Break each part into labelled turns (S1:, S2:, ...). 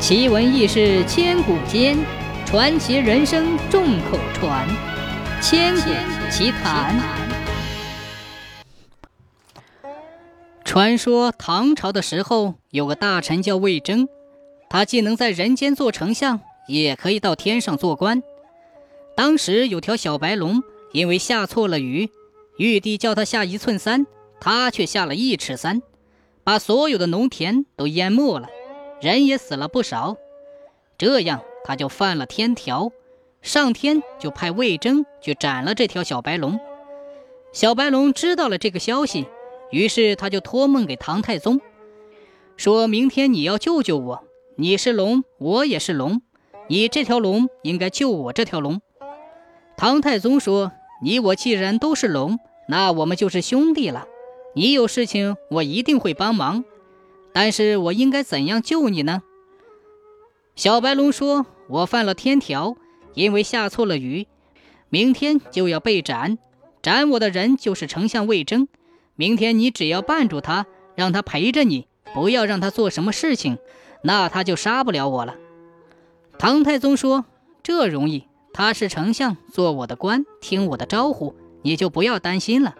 S1: 奇闻异事千古间，传奇人生众口传。千古奇谈。传说唐朝的时候，有个大臣叫魏征，他既能在人间做丞相，也可以到天上做官。当时有条小白龙，因为下错了雨，玉帝叫他下一寸三，他却下了一尺三，把所有的农田都淹没了。人也死了不少，这样他就犯了天条，上天就派魏征去斩了这条小白龙。小白龙知道了这个消息，于是他就托梦给唐太宗，说明天你要救救我，你是龙，我也是龙，你这条龙应该救我这条龙。唐太宗说：“你我既然都是龙，那我们就是兄弟了，你有事情我一定会帮忙。”但是我应该怎样救你呢？小白龙说：“我犯了天条，因为下错了雨，明天就要被斩。斩我的人就是丞相魏征。明天你只要绊住他，让他陪着你，不要让他做什么事情，那他就杀不了我了。”唐太宗说：“这容易，他是丞相，做我的官，听我的招呼，你就不要担心了。”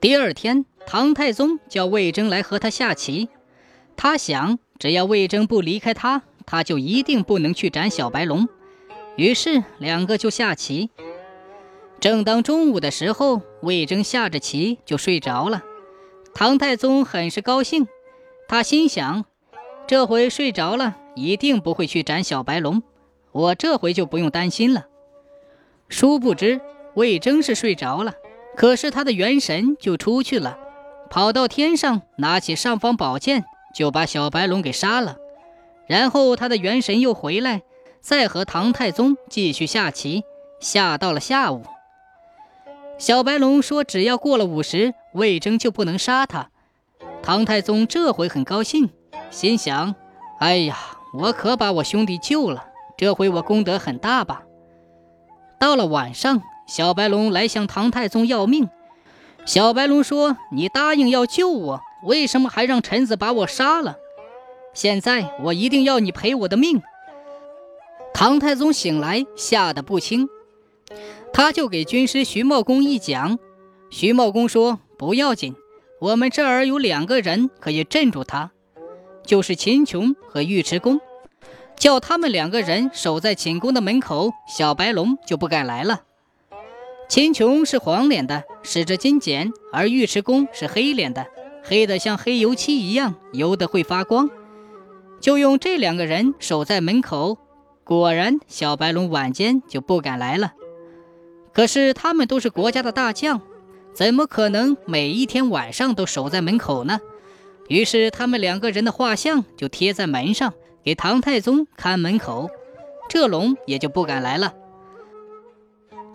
S1: 第二天。唐太宗叫魏征来和他下棋，他想，只要魏征不离开他，他就一定不能去斩小白龙。于是两个就下棋。正当中午的时候，魏征下着棋就睡着了。唐太宗很是高兴，他心想，这回睡着了，一定不会去斩小白龙，我这回就不用担心了。殊不知，魏征是睡着了，可是他的元神就出去了。跑到天上，拿起尚方宝剑，就把小白龙给杀了。然后他的元神又回来，再和唐太宗继续下棋，下到了下午。小白龙说：“只要过了午时，魏征就不能杀他。”唐太宗这回很高兴，心想：“哎呀，我可把我兄弟救了，这回我功德很大吧？”到了晚上，小白龙来向唐太宗要命。小白龙说：“你答应要救我，为什么还让臣子把我杀了？现在我一定要你赔我的命。”唐太宗醒来，吓得不轻，他就给军师徐茂公一讲。徐茂公说：“不要紧，我们这儿有两个人可以镇住他，就是秦琼和尉迟恭，叫他们两个人守在寝宫的门口，小白龙就不敢来了。”秦琼是黄脸的，使着金锏；而尉迟恭是黑脸的，黑的像黑油漆一样，油的会发光。就用这两个人守在门口，果然小白龙晚间就不敢来了。可是他们都是国家的大将，怎么可能每一天晚上都守在门口呢？于是他们两个人的画像就贴在门上，给唐太宗看门口，这龙也就不敢来了。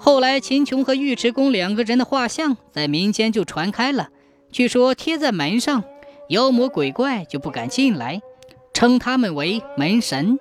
S1: 后来，秦琼和尉迟恭两个人的画像在民间就传开了。据说贴在门上，妖魔鬼怪就不敢进来，称他们为门神。